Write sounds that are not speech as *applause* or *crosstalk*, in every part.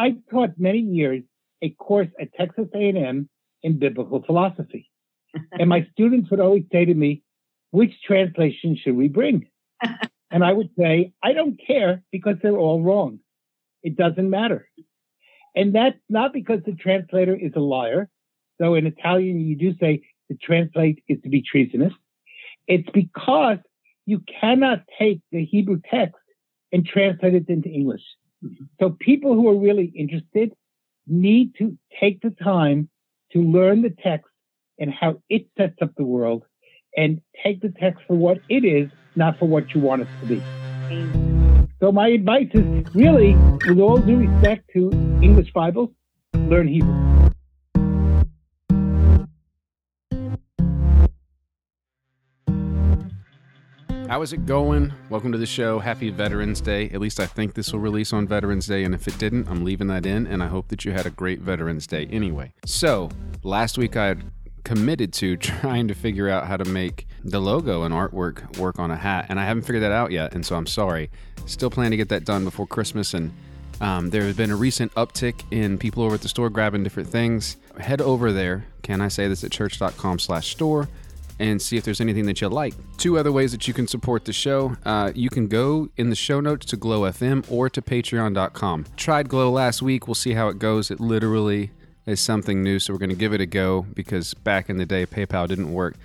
I taught many years a course at Texas A&M in biblical philosophy. and my students would always say to me, which translation should we bring? *laughs* and I would say, I don't care because they're all wrong. It doesn't matter. And that's not because the translator is a liar. So in Italian, you do say to translate is to be treasonous. It's because you cannot take the Hebrew text and translate it into English. Mm-hmm. So people who are really interested need to take the time to learn the text and how it sets up the world and take the text for what it is, not for what you want it to be. So my advice is really, with all due respect to English Bibles, learn Hebrew. How is it going? Welcome to the show. Happy Veterans Day. At least I think this will release on Veterans Day. And if it didn't, I'm leaving that in. And I hope that you had a great Veterans Day anyway. So, last week I had committed to *laughs* trying to figure out how to make the logo and artwork work on a hat. And I haven't figured that out yet. And so I'm sorry. Still plan to get that done before Christmas. And um, there has been a recent uptick in people over at the store grabbing different things. Head over there. Can I say this at church.com slash store? And see if there's anything that you like. Two other ways that you can support the show. Uh, you can go in the show notes to Glow FM or to patreon.com. Tried Glow last week. We'll see how it goes. It literally is something new, so we're going to give it a go because back in the day, PayPal didn't work.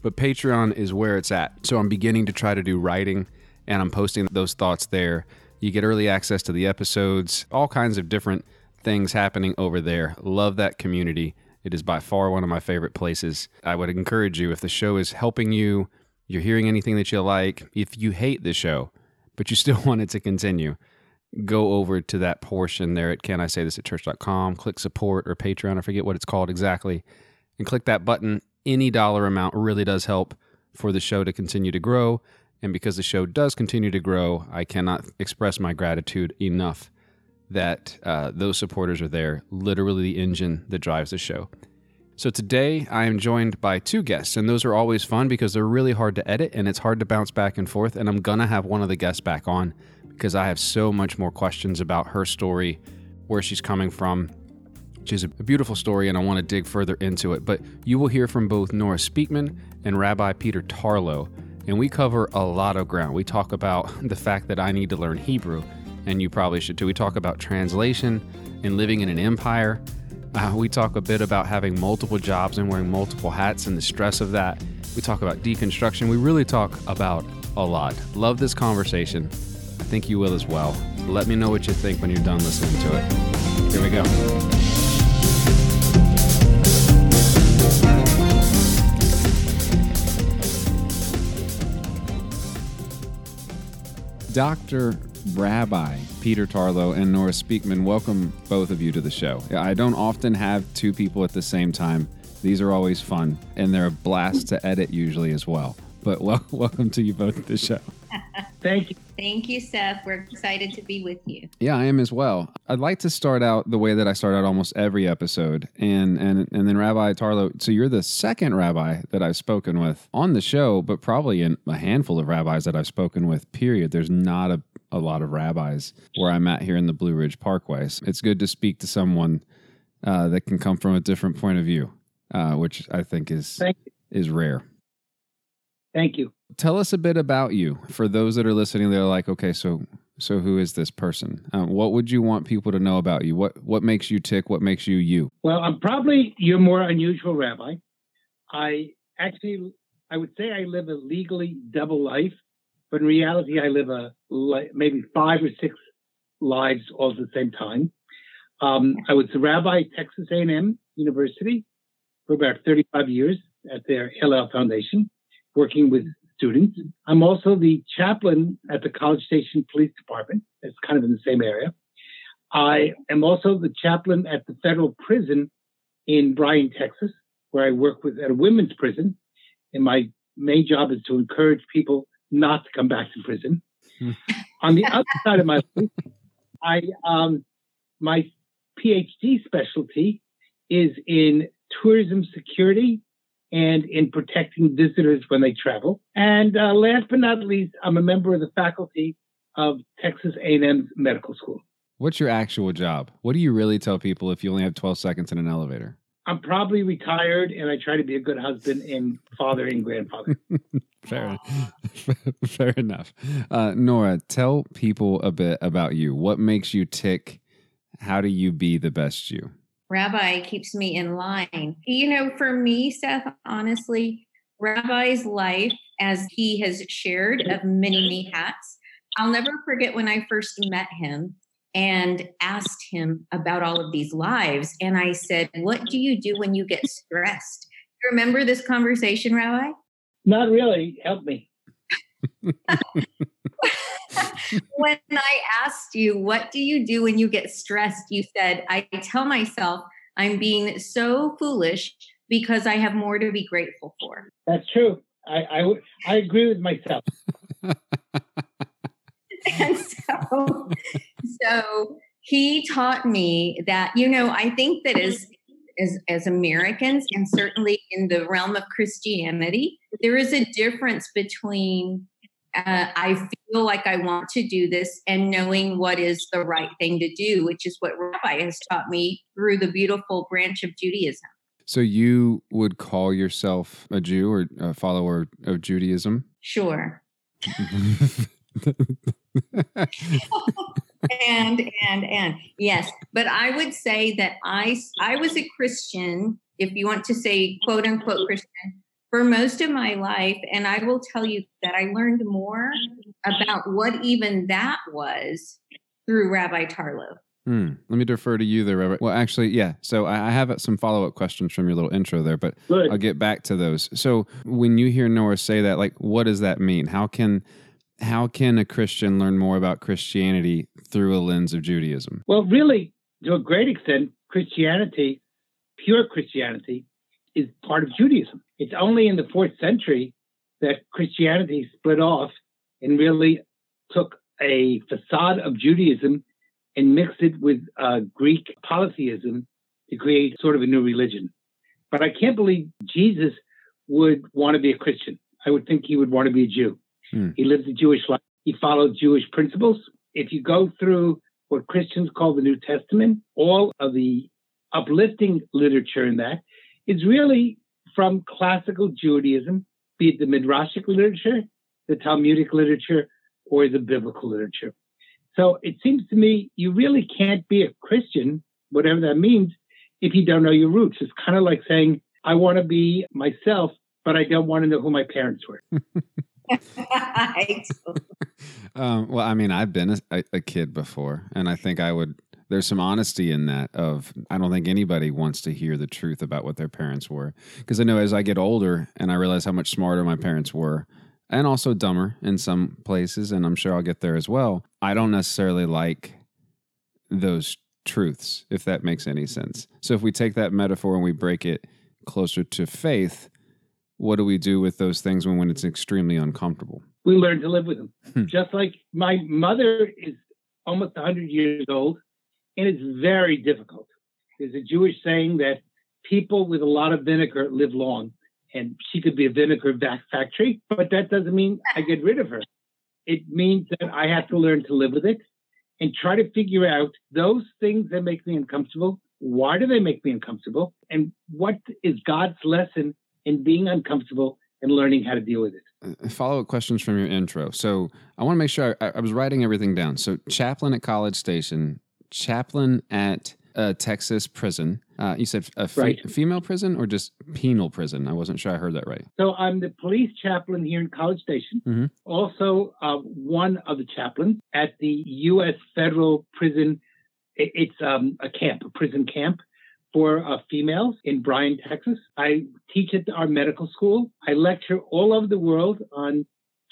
But Patreon is where it's at. So I'm beginning to try to do writing and I'm posting those thoughts there. You get early access to the episodes, all kinds of different things happening over there. Love that community. It is by far one of my favorite places. I would encourage you if the show is helping you, you're hearing anything that you like, if you hate the show, but you still *laughs* want it to continue, go over to that portion there at can I say this at church.com, click support or Patreon, I forget what it's called exactly, and click that button. Any dollar amount really does help for the show to continue to grow. And because the show does continue to grow, I cannot express my gratitude enough that uh, those supporters are there, literally the engine that drives the show. So today I am joined by two guests, and those are always fun because they're really hard to edit and it's hard to bounce back and forth. And I'm gonna have one of the guests back on because I have so much more questions about her story, where she's coming from. She's a beautiful story, and I want to dig further into it. But you will hear from both Nora Speakman and Rabbi Peter Tarlow, and we cover a lot of ground. We talk about the fact that I need to learn Hebrew and you probably should too. We talk about translation and living in an empire. Uh, we talk a bit about having multiple jobs and wearing multiple hats and the stress of that. We talk about deconstruction. We really talk about a lot. Love this conversation. I think you will as well. Let me know what you think when you're done listening to it. Here we go. Dr. Rabbi Peter Tarlow and Nora Speakman. Welcome both of you to the show. I don't often have two people at the same time. These are always fun, and they're a blast to edit usually as well. But well, *laughs* welcome to you both to the show. Thank you. Thank you, Seth. We're excited to be with you. Yeah, I am as well. I'd like to start out the way that I start out almost every episode, and and and then Rabbi Tarlow, So you're the second rabbi that I've spoken with on the show, but probably in a handful of rabbis that I've spoken with. Period. There's not a a lot of rabbis where I'm at here in the Blue Ridge Parkway. So it's good to speak to someone uh, that can come from a different point of view, uh, which I think is is rare. Thank you. Tell us a bit about you for those that are listening. They're like, okay, so so who is this person? Um, what would you want people to know about you? What what makes you tick? What makes you you? Well, I'm probably your more unusual rabbi. I actually, I would say I live a legally double life. But in reality, I live a maybe five or six lives all at the same time. Um, I was the rabbi at Texas A&M University for about 35 years at their Hillel Foundation, working with students. I'm also the chaplain at the College Station Police Department. It's kind of in the same area. I am also the chaplain at the federal prison in Bryan, Texas, where I work with at a women's prison. And my main job is to encourage people not to come back to prison. Hmm. On the other side of my life, I um, my PhD specialty is in tourism security and in protecting visitors when they travel. And uh, last but not least, I'm a member of the faculty of Texas A&M's medical school. What's your actual job? What do you really tell people if you only have 12 seconds in an elevator? I'm probably retired and I try to be a good husband and father and grandfather. *laughs* fair, *laughs* fair enough. Uh, Nora, tell people a bit about you. What makes you tick? How do you be the best you? Rabbi keeps me in line. You know, for me, Seth, honestly, Rabbi's life, as he has shared of many, many hats, I'll never forget when I first met him and asked him about all of these lives. And I said, What do you do when you get stressed? You remember this conversation, Rabbi? Not really. Help me. *laughs* when I asked you, What do you do when you get stressed? You said, I tell myself I'm being so foolish because I have more to be grateful for. That's true. I, I, I agree with myself. *laughs* and so, so he taught me that, you know, I think that as, as, as Americans and certainly in the realm of Christianity, there is a difference between uh, I feel like I want to do this and knowing what is the right thing to do, which is what Rabbi has taught me through the beautiful branch of Judaism. So you would call yourself a Jew or a follower of Judaism? Sure. *laughs* *laughs* and and and yes but i would say that i i was a christian if you want to say quote unquote christian for most of my life and i will tell you that i learned more about what even that was through rabbi tarlow Hmm. Let me defer to you there, Rabbi. Well, actually, yeah. So I have some follow up questions from your little intro there, but Good. I'll get back to those. So when you hear Nora say that, like, what does that mean? How can how can a Christian learn more about Christianity through a lens of Judaism? Well, really, to a great extent, Christianity, pure Christianity, is part of Judaism. It's only in the fourth century that Christianity split off and really took a facade of Judaism and mixed it with uh, Greek polytheism to create sort of a new religion. But I can't believe Jesus would want to be a Christian. I would think he would want to be a Jew. Hmm. He lived a Jewish life. He followed Jewish principles. If you go through what Christians call the New Testament, all of the uplifting literature in that is really from classical Judaism, be it the Midrashic literature, the Talmudic literature, or the biblical literature. So it seems to me you really can't be a Christian, whatever that means, if you don't know your roots. It's kind of like saying, I want to be myself, but I don't want to know who my parents were. *laughs* *laughs* um, well, I mean, I've been a, a kid before, and I think I would. There's some honesty in that. Of I don't think anybody wants to hear the truth about what their parents were, because I know as I get older and I realize how much smarter my parents were, and also dumber in some places, and I'm sure I'll get there as well. I don't necessarily like those truths, if that makes any sense. So if we take that metaphor and we break it closer to faith, what do we do with those things when, when it's extremely uncomfortable? We learn to live with them. Hmm. Just like my mother is almost 100 years old, and it's very difficult. There's a Jewish saying that people with a lot of vinegar live long, and she could be a vinegar back factory, but that doesn't mean I get rid of her. It means that I have to learn to live with it and try to figure out those things that make me uncomfortable. Why do they make me uncomfortable? And what is God's lesson and being uncomfortable and learning how to deal with it. Uh, Follow up questions from your intro. So I want to make sure I, I, was writing everything down. So chaplain at College Station, chaplain at a Texas prison. Uh, you said a fe- right. female prison or just penal prison? I wasn't sure I heard that right. So I'm the police chaplain here in College Station. Mm-hmm. Also, uh, one of the chaplains at the U.S. federal prison. It's um, a camp, a prison camp for uh, females in Bryan, Texas. I teach at our medical school. I lecture all over the world on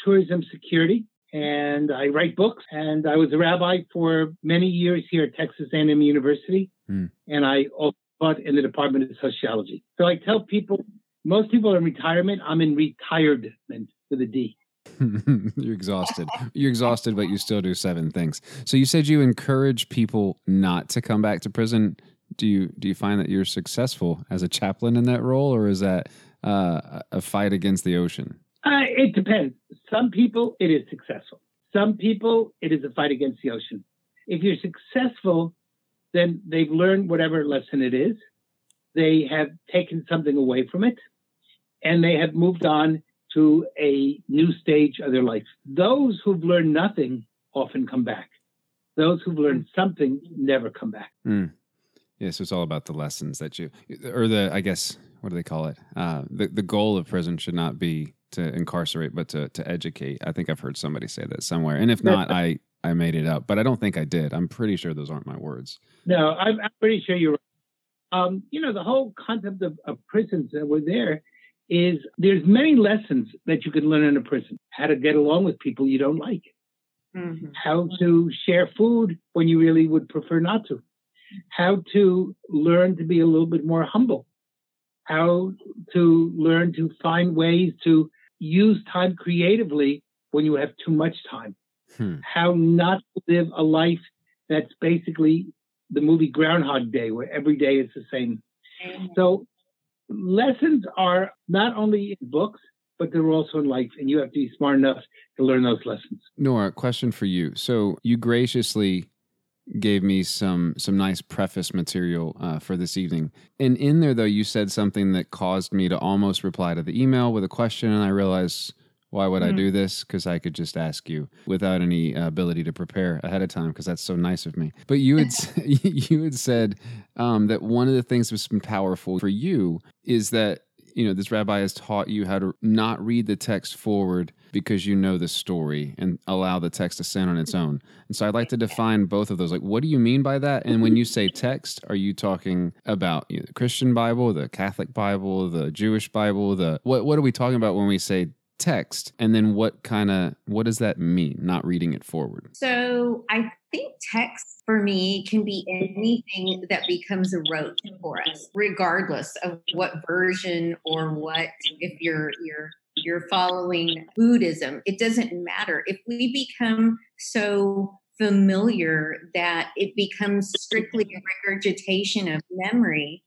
tourism security and I write books. And I was a rabbi for many years here at Texas A&M University, mm. and I also taught in the Department of Sociology. So I tell people, most people are in retirement. I'm in retirement with a D. *laughs* You're exhausted. You're exhausted, but you still do seven things. So you said you encourage people not to come back to prison do you do you find that you're successful as a chaplain in that role, or is that uh, a fight against the ocean? Uh, it depends. Some people it is successful. Some people it is a fight against the ocean. If you're successful, then they've learned whatever lesson it is. They have taken something away from it and they have moved on to a new stage of their life. Those who've learned nothing often come back. Those who've learned something never come back. Mm. Yeah, so it's all about the lessons that you, or the, I guess, what do they call it? Uh, the the goal of prison should not be to incarcerate, but to to educate. I think I've heard somebody say that somewhere, and if not, I I made it up, but I don't think I did. I'm pretty sure those aren't my words. No, I'm, I'm pretty sure you're. Right. Um, you know, the whole concept of, of prisons that were there is there's many lessons that you can learn in a prison. How to get along with people you don't like. Mm-hmm. How to share food when you really would prefer not to. How to learn to be a little bit more humble. How to learn to find ways to use time creatively when you have too much time. Hmm. How not to live a life that's basically the movie Groundhog Day, where every day is the same. So lessons are not only in books, but they're also in life, and you have to be smart enough to learn those lessons. Nora, question for you. So you graciously gave me some some nice preface material uh, for this evening, and in there though you said something that caused me to almost reply to the email with a question, and I realized why would mm-hmm. I do this? Because I could just ask you without any uh, ability to prepare ahead of time. Because that's so nice of me. But you had *laughs* *laughs* you had said um, that one of the things that's been powerful for you is that you know this rabbi has taught you how to not read the text forward because you know the story and allow the text to stand on its own. And so I'd like to define both of those. Like, what do you mean by that? And when you say text, are you talking about the Christian Bible, the Catholic Bible, the Jewish Bible? The what? What are we talking about when we say text and then what kind of what does that mean not reading it forward so i think text for me can be anything that becomes a rote for us regardless of what version or what if you're you're you're following buddhism. It doesn't matter. If we become so familiar that it becomes strictly a regurgitation of memory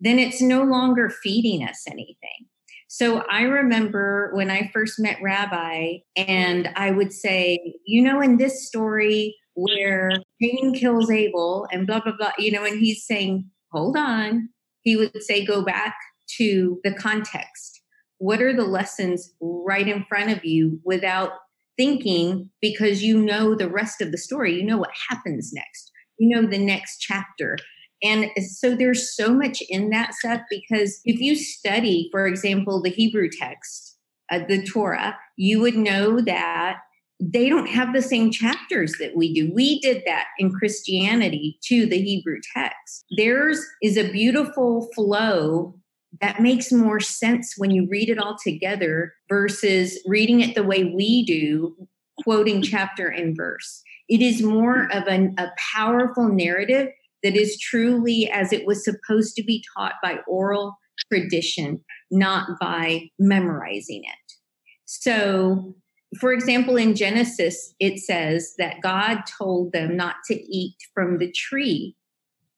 then it's no longer feeding us anything. So I remember when I first met Rabbi, and I would say, you know, in this story where Cain kills Abel and blah, blah, blah, you know, and he's saying, hold on, he would say, go back to the context. What are the lessons right in front of you without thinking because you know the rest of the story? You know what happens next, you know the next chapter. And so there's so much in that stuff because if you study, for example, the Hebrew text, uh, the Torah, you would know that they don't have the same chapters that we do. We did that in Christianity to the Hebrew text. Theirs is a beautiful flow that makes more sense when you read it all together versus reading it the way we do, quoting chapter and verse. It is more of an, a powerful narrative that is truly as it was supposed to be taught by oral tradition, not by memorizing it. So, for example, in Genesis, it says that God told them not to eat from the tree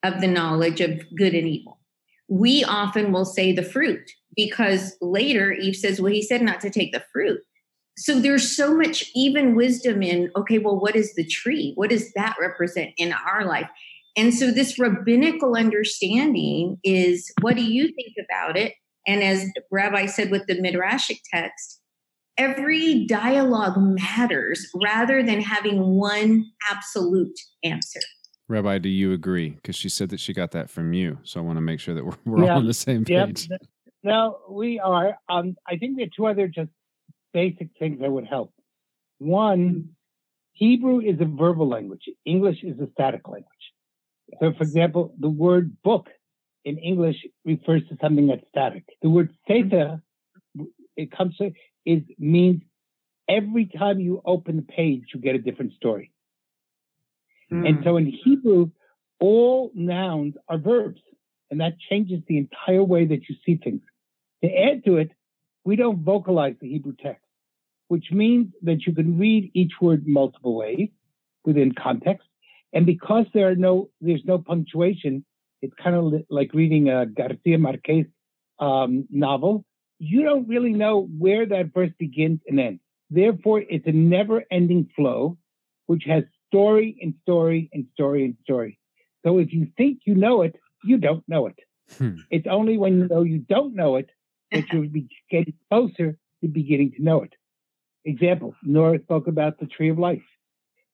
of the knowledge of good and evil. We often will say the fruit because later Eve says, well, he said not to take the fruit. So there's so much even wisdom in, okay, well, what is the tree? What does that represent in our life? And so this rabbinical understanding is what do you think about it? And as Rabbi said with the Midrashic text, every dialogue matters rather than having one absolute answer. Rabbi, do you agree? Because she said that she got that from you. So I want to make sure that we're, we're yeah, all on the same page. Yeah. No, we are. Um, I think there are two other just basic things that would help. One, Hebrew is a verbal language. English is a static language. So, for example, the word book in English refers to something that's static. The word sefer, it comes to, is means every time you open the page, you get a different story. Mm. And so in Hebrew, all nouns are verbs, and that changes the entire way that you see things. To add to it, we don't vocalize the Hebrew text, which means that you can read each word multiple ways within context. And because there are no, there's no punctuation, it's kind of like reading a Garcia Marquez um, novel. You don't really know where that verse begins and ends. Therefore, it's a never ending flow, which has story and story and story and story. So if you think you know it, you don't know it. Hmm. It's only when you know you don't know it that you'll be getting closer to beginning to know it. Example, Nora spoke about the tree of life.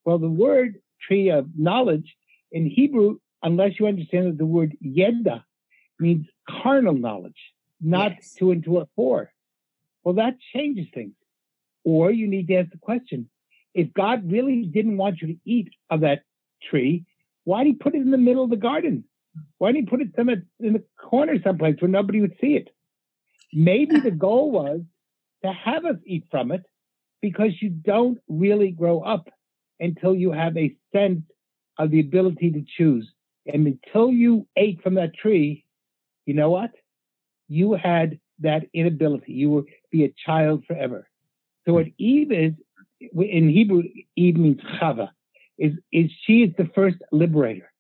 Well, the word tree of knowledge in Hebrew, unless you understand that the word yeda means carnal knowledge, not Yes. two and two are four. Well, that changes things. Or you need to ask the question, if God really didn't want you to eat of that tree, why did he put it in the middle of the garden? Why didn't he put it in the corner someplace where nobody would see it? Maybe the goal was to have us eat from it because you don't really grow up until you have a sense of the ability to choose. And until you ate from that tree, you know what? You had that inability. You will be a child forever. So what Eve is, in Hebrew, Eve means Chava, is, is she is the first liberator.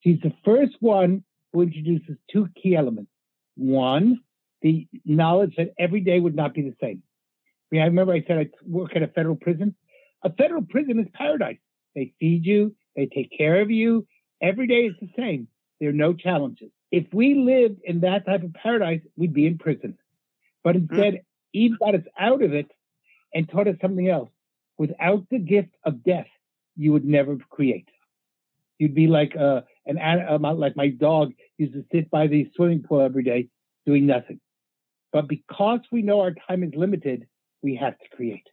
She's the first one who introduces two key elements. One, the knowledge that every day would not be the same. I, mean, I remember I said I work at a federal prison. A federal prison is paradise. They feed you, they take care of you. Every day is the same. There are no challenges. If we lived in that type of paradise, we'd be in prison. But mm. instead, Eve got us out of it and taught us something else. Without the gift of death, you would never create. You'd be like uh, an uh, like my dog used to sit by the swimming pool every day doing nothing. But because we know our time is limited, we have to create.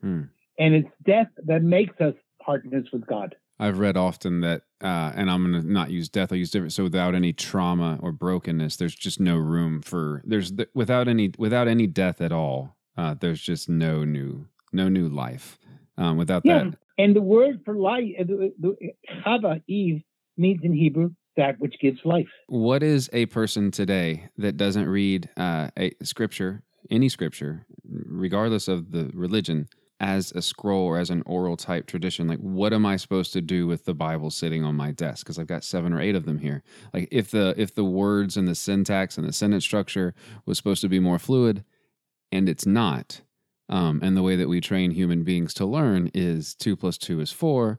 Hmm. And it's death that makes us partners with God. I've read often that, uh, and I'm going to not use death. I'll use different. So without any trauma or brokenness, there's just no room for there's th- without any without any death at all. Uh, there's just no new no new life. Um, without Yeah. that, And the word for life, uh, the, the, Chava, Eve, means in Hebrew that which gives life. what is a person today that doesn't read uh, a scripture, any scripture, regardless of the religion, as a scroll or as an oral type tradition? Like, what am I supposed to do with the Bible sitting on my desk? Because I've got seven or eight of them here. Like, if the if the words and the syntax and the sentence structure was supposed to be more fluid, and it's not. Um, and the way that we train human beings to learn is two plus two is four.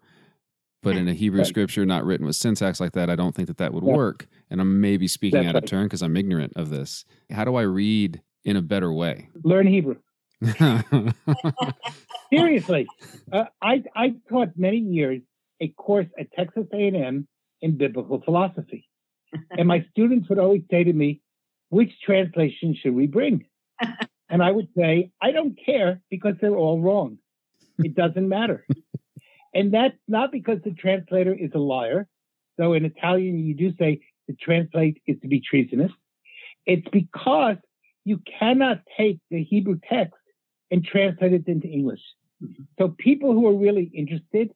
But in a Hebrew Right. scripture not written with syntax like that, I don't think that that would Yeah. work. And I'm maybe speaking That's out of turn because I'm ignorant of this. How do I read in a better way? Learn Hebrew. *laughs* Seriously, uh, I I taught many years a course at Texas A&M in biblical philosophy, and my students would always say to me, "Which translation should we bring?" *laughs* And I would say, "I don't care because they're all wrong. It doesn't matter." *laughs* and that's not because the translator is a liar. Though in Italian you do say to translate is to be treasonous. It's because you cannot take the Hebrew text and translate it into English. Mm-hmm. So people who are really interested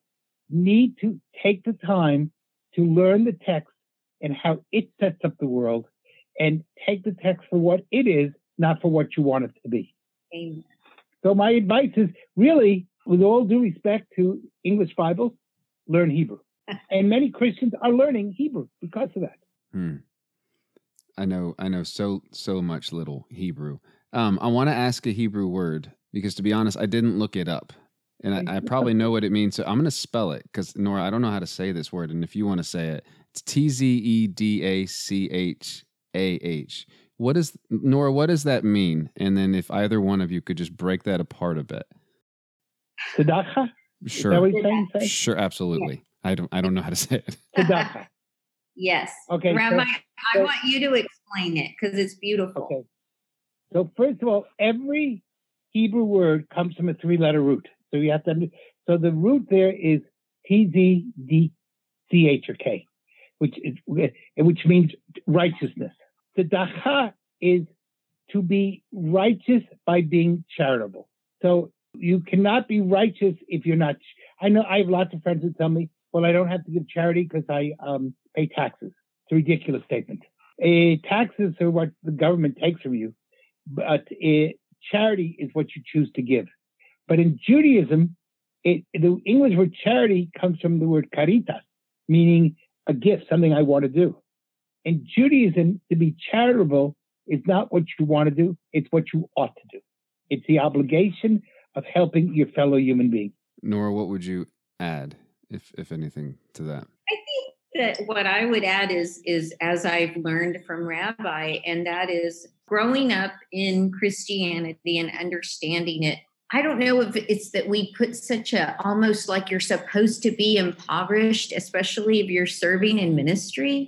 need to take the time to learn the text and how it sets up the world and take the text for what it is, not for what you want it to be. Amen. So my advice is really, with all due respect to English Bibles, learn Hebrew. *laughs* And many Christians are learning Hebrew because of that. Hmm. I know I know so so much little Hebrew. Um, I want to ask a Hebrew word because to be honest, I didn't look it up, and I, I *laughs* probably know what it means. So I'm going to spell it because Nora, I don't know how to say this word, and if you want to say it, it's T Z E D A C H A H. What is Nora? What does that mean? And then if either one of you could just break that apart a bit. Tzedakah? Is that Sure, what you're saying? Sure, absolutely. I don't I don't know how to say it. *laughs* Tzedakah. *laughs* Yes. Okay. so- Rabbi, I so- want you to explain it because it's beautiful. Okay. So first of all, every Hebrew word comes from a three-letter root. So you have to. under- So the root there is T Z D C H or K, which is which means righteousness. Tzedakah is to be righteous by being charitable. So you cannot be righteous if you're not. I know I have lots of friends who tell me, "Well, I don't have to give charity because I um, pay taxes." It's a ridiculous statement. Uh, taxes are what the government takes from you, but uh, charity is what you choose to give. But in Judaism, it, the English word charity comes from the word caritas, meaning a gift, something I want to do. In Judaism, to be charitable is not what you want to do, it's what you ought to do. It's the obligation of helping your fellow human being. Nora, what would you add if if anything to that? I think that what I would add is is as I've learned from Rabbi, and that is growing up in Christianity and understanding it. I don't know if it's that we put such a almost like you're supposed to be impoverished, especially if you're serving in ministry.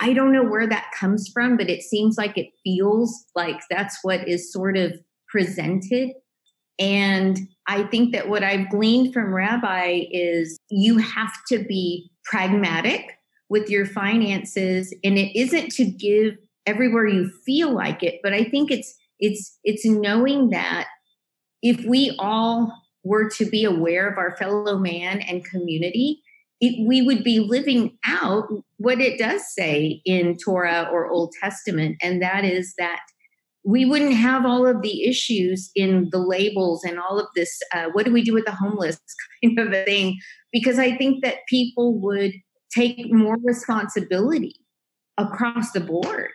I don't know where that comes from, but it seems like it feels like that's what is sort of presented. And I think that what I've gleaned from Rabbi is you have to be pragmatic with your finances and it isn't to give everywhere you feel like it but i think it's it's it's knowing that if we all were to be aware of our fellow man and community it, we would be living out what it does say in torah or old testament and that is that we wouldn't have all of the issues in the labels and all of this uh, what do we do with the homeless *laughs* kind of a thing? Because i think that people would take more responsibility across the board.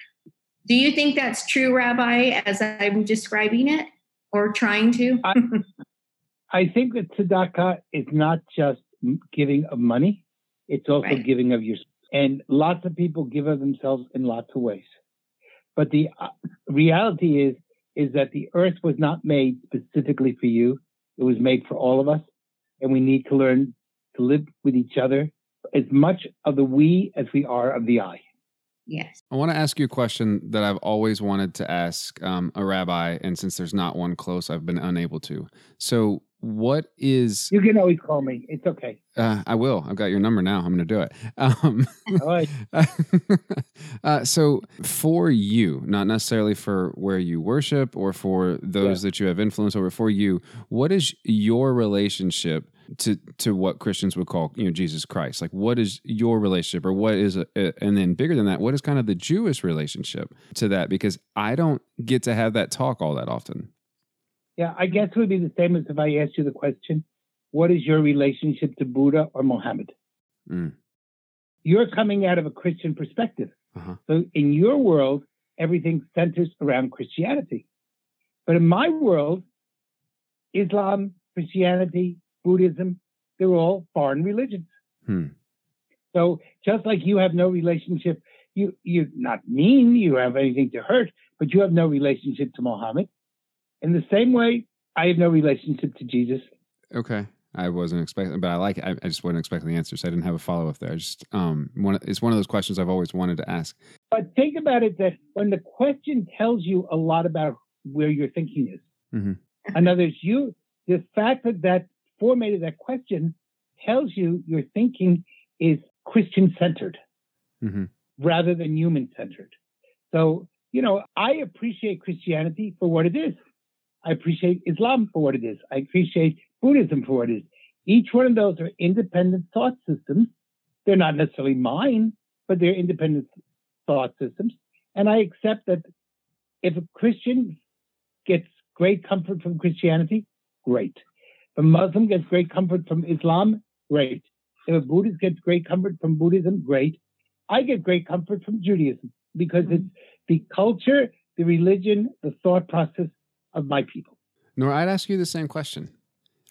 Do you think that's true rabbi as i'm describing it or trying to? I, I think that tzedakah is not just giving of money it's also right. giving of your and lots of people give of themselves in lots of ways but the uh, reality is, is that the earth was not made specifically for you. It was made for all of us. And we need to learn to live with each other as much of the we as we are of the I. Yes. I want to ask you a question that I've always wanted to ask um, a rabbi. And since there's not one close, I've been unable to. So, what is you can always call me. It's okay. Uh, i will. I've got your number now. I'm going to do it. Um, All right. *laughs* uh, so for you not necessarily for where you worship or for those yeah. that you have influence over for you what is your relationship to to what christians would call you know jesus christ? Like what is your relationship or what is a, a, and then bigger than that what is kind of the jewish relationship to that? Because i don't get to have that talk all that often yeah, I guess it would be the same as if I asked you the question, what is your relationship to Buddha or Mohammed? Mm. You're coming out of a Christian perspective. Uh-huh. So in your world, everything centers around Christianity. But in my world, Islam, Christianity, Buddhism, they're all foreign religions. Hmm. So just like you have no relationship, you you're not mean, you have anything to hurt, but you have no relationship to Mohammed. In the same way, I have no relationship to Jesus. Okay. I wasn't expecting, but I like it. I, I just wasn't expecting the answer, so I didn't have a follow up there. I just, um, one, it's one of those questions I've always wanted to ask. But think about it that when the question tells you a lot about where your thinking is, mm-hmm. in other words, you, the fact that that formatted that question tells you your thinking is Christian centered mm-hmm. rather than human centered. So, you know, I appreciate Christianity for what it is. I appreciate Islam for what it is. I appreciate Buddhism for what it is. Each one of those are independent thought systems. They're not necessarily mine, but they're independent thought systems. And I accept that if a Christian gets great comfort from Christianity, great. If a Muslim gets great comfort from Islam, great. If a Buddhist gets great comfort from Buddhism, great. I get great comfort from Judaism because it's the culture, the religion, the thought process of my people. Nor I'd ask you the same question.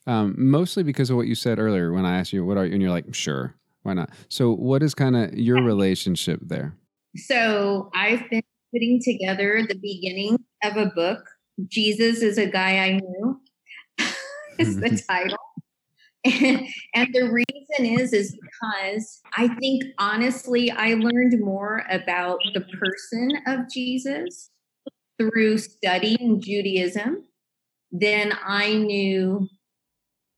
Um, mostly because of what you said earlier when I asked you, what are you? And you're like, sure, why not? So, what is kind of your relationship there? So, I've been putting together the beginning of a book. Jesus is a guy I knew, *laughs* is the *laughs* title. And, and the reason is is because I think honestly I learned more about the person of Jesus through studying Judaism than I knew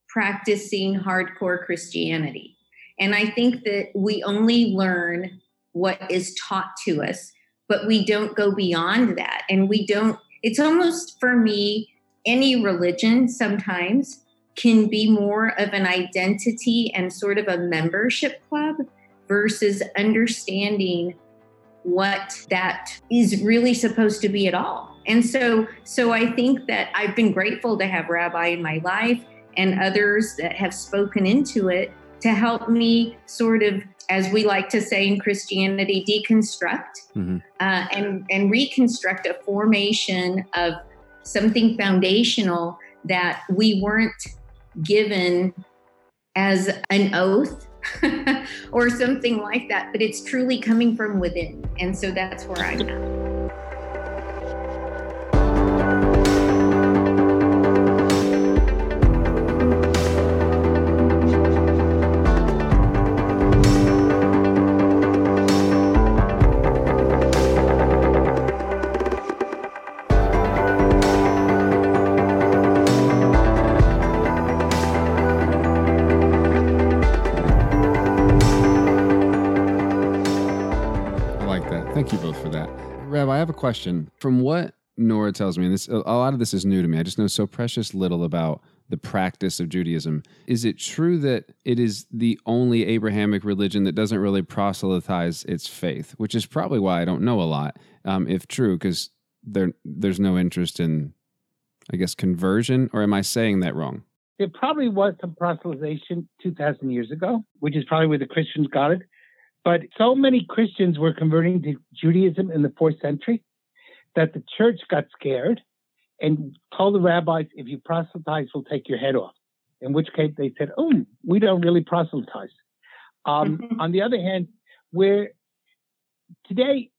practicing hardcore Christianity. And I think that we only learn what is taught to us, but we don't go beyond that. And we don't, it's almost for me, any religion sometimes can be more of an identity and sort of a membership club versus understanding what that is really supposed to be at all. And so so I think that I've been grateful to have rabbi in my life and others that have spoken into it to help me sort of as we like to say in Christianity, deconstruct mm-hmm. uh, and and reconstruct a formation of something foundational that we weren't given as an oath *laughs* or something like that, but it's truly coming from within. And so that's where I'm at. Question. From what Nora tells me, and this a lot of this is new to me. I just know so precious little about the practice of Judaism. Is it true that it is the only Abrahamic religion that doesn't really proselytize its faith? Which is probably why I don't know a lot, um, if true, because there there's no interest in, I guess, conversion. Or am I saying that wrong? There probably was some proselytization two thousand years ago, which is probably where the Christians got it. But so many Christians were converting to Judaism in the fourth century that the church got scared and told the rabbis, if you proselytize, we'll take your head off. In which case they said, oh, we don't really proselytize. Um, on the other hand, where today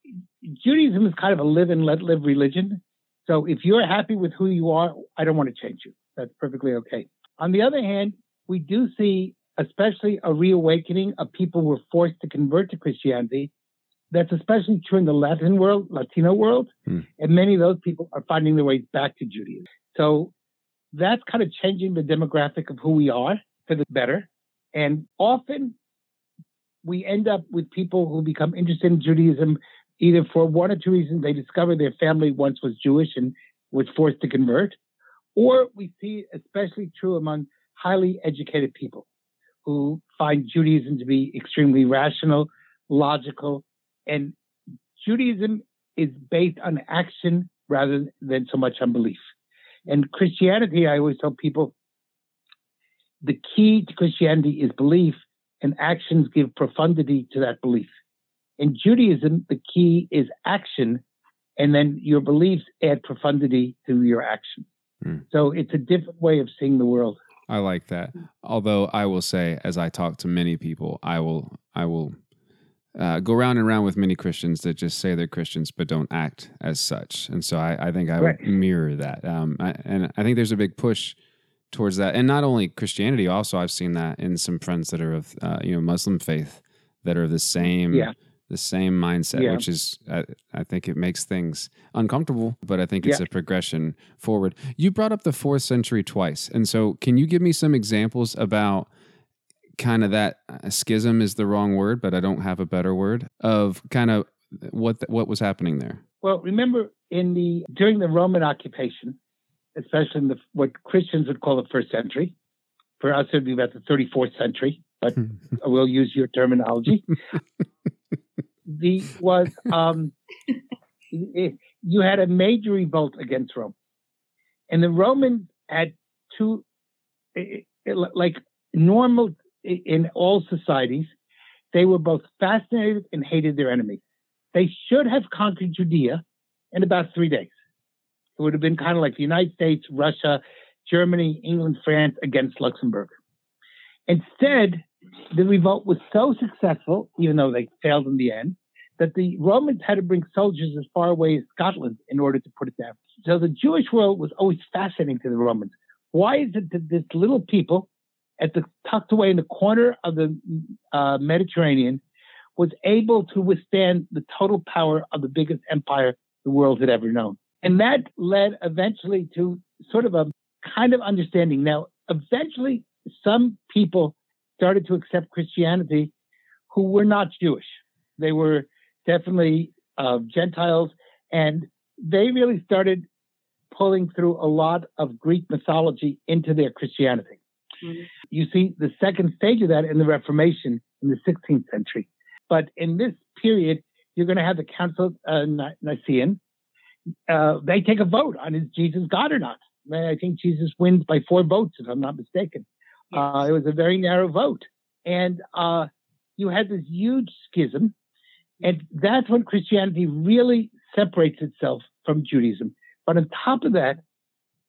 Judaism is kind of a live and let live religion. So if you're happy with who you are, I don't want to change you. That's perfectly okay. On the other hand, we do see especially a reawakening of people who were forced to convert to Christianity that's especially true in the Latin world, Latino world, hmm. and many of those people are finding their way back to Judaism. So that's kind of changing the demographic of who we are for the better. And often we end up with people who become interested in Judaism either for one or two reasons. They discover their family once was Jewish and was forced to convert, or we see especially true among highly educated people who find Judaism to be extremely rational, logical, and Judaism is based on action rather than so much on belief. And Christianity, I always tell people, the key to Christianity is belief, and actions give profundity to that belief. In Judaism, the key is action, and then your beliefs add profundity to your action. Mm. So it's a different way of seeing the world. I like that. Although I will say, as I talk to many people, I will I will uh, go round and round with many Christians that just say they're Christians but don't act as such. And so I, I think I right. would mirror that. Um, I, and I think there's a big push towards that. And not only Christianity, also I've seen that in some friends that are of uh, you know Muslim faith that are the same. Yeah. The same mindset, yeah. which is, I, I, think it makes things uncomfortable, but I think it's yeah. a progression forward. You brought up the fourth century twice. And so, can you give me some examples about kind of that uh, schism is the wrong word, but I don't have a better word of kind of what what was happening there. Well, remember in the during the Roman occupation, especially in the what Christians would call the first century, for us it'd be about the 34th century, but *laughs* we'll use your terminology. *laughs* the was um, it, you had a major revolt against Rome, and the Romans had two it, it, like normal in all societies, they were both fascinated and hated their enemy. They should have conquered Judea in about three days. It would have been kind of like the United States, Russia, Germany, England, France against Luxembourg. Instead, the revolt was so successful, even though they failed in the end, that the Romans had to bring soldiers as far away as Scotland in order to put it down. So the Jewish world was always fascinating to the Romans. Why is it that this little people at the tucked away in the corner of the uh, Mediterranean, was able to withstand the total power of the biggest empire the world had ever known. And that led eventually to sort of a kind of understanding. Now, eventually, some people started to accept Christianity who were not Jewish. They were definitely uh, Gentiles, and they really started pulling through a lot of Greek mythology into their Christianity. Mm-hmm. You see the second stage of that in the Reformation in the 16th century. But in this period, you're going to have the Council uh, Nicene. Uh, they take a vote on is Jesus God or not. I think Jesus wins by four votes, if I'm not mistaken. Uh, it was a very narrow vote. And uh, you had this huge schism. And that's when Christianity really separates itself from Judaism. But on top of that,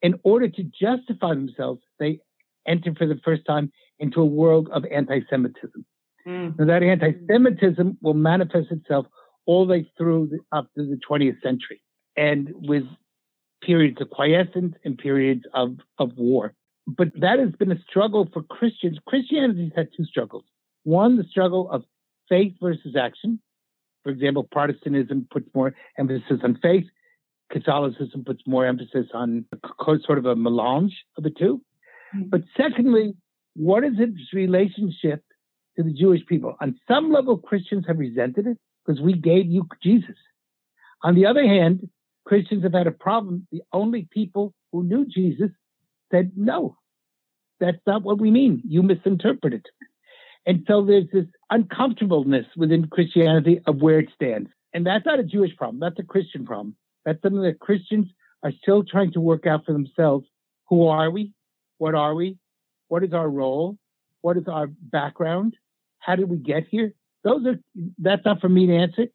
in order to justify themselves, they enter for the first time into a world of anti-Semitism. Mm. Now that anti-Semitism will manifest itself all the way through the, up to the 20th century, and with periods of quiescence and periods of, of war. But that has been a struggle for Christians. Christianity's had two struggles. One, the struggle of faith versus action. For example, Protestantism puts more emphasis on faith. Catholicism puts more emphasis on sort of a melange of the 2 Mm-hmm. But secondly, what is its relationship to the Jewish people? On some level, Christians have resented it because we gave you Jesus. On the other hand, Christians have had a problem. The only people who knew Jesus said, no, that's not what we mean. You misinterpreted. And so there's this uncomfortableness within Christianity of where it stands. And that's not a Jewish problem. That's a Christian problem. That's something that Christians are still trying to work out for themselves. Who are we? What are we? What is our role? What is our background? How did we get here? Those are, that's not for me to answer,